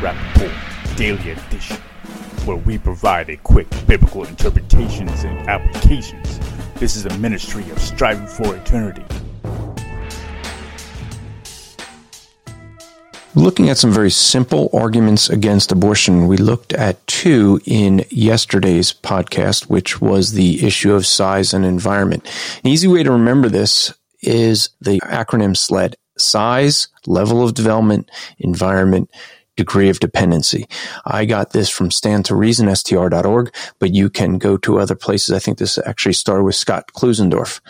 Rapp Report Daily Edition, where we provide a quick biblical interpretations and applications. This is a ministry of striving for eternity. Looking at some very simple arguments against abortion, we looked at two in yesterday's podcast, which was the issue of size and environment. An easy way to remember this is the acronym SLED size, level of development, environment, degree of dependency. I got this from stand to reason, str.org, but you can go to other places. I think this actually started with Scott Klusendorf.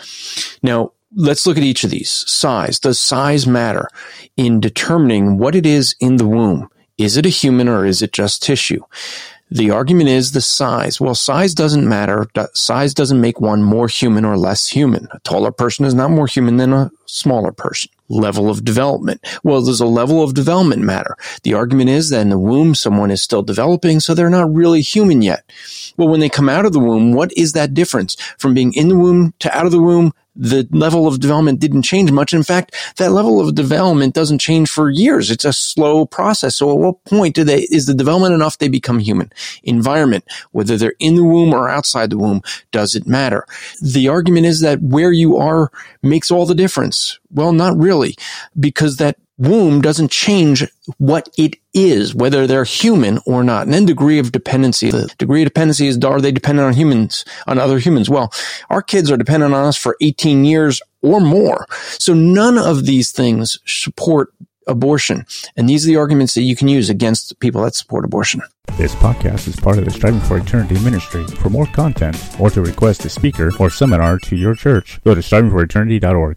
Now, let's look at each of these. Size. Does size matter in determining what it is in the womb? Is it a human or is it just tissue? The argument is the size. Well, size doesn't matter. Size doesn't make one more human or less human. A taller person is not more human than a smaller person. Level of development. Well, does a level of development matter? The argument is that in the womb, someone is still developing, so they're not really human yet. Well, when they come out of the womb, what is that difference from being in the womb to out of the womb? The level of development didn't change much. In fact, that level of development doesn't change for years. It's a slow process. So at what point do they, is the development enough they become human? Environment, whether they're in the womb or outside the womb, does it matter? The argument is that where you are makes all the difference. Well, not really, because that womb doesn't change what it is, whether they're human or not. And then degree of dependency. The degree of dependency is, are they dependent on humans, on other humans? Well, our kids are dependent on us for 18 years or more. So none of these things support abortion. And these are the arguments that you can use against people that support abortion. This podcast is part of the Striving for Eternity ministry. For more content or to request a speaker or seminar to your church, go to strivingforeternity.org.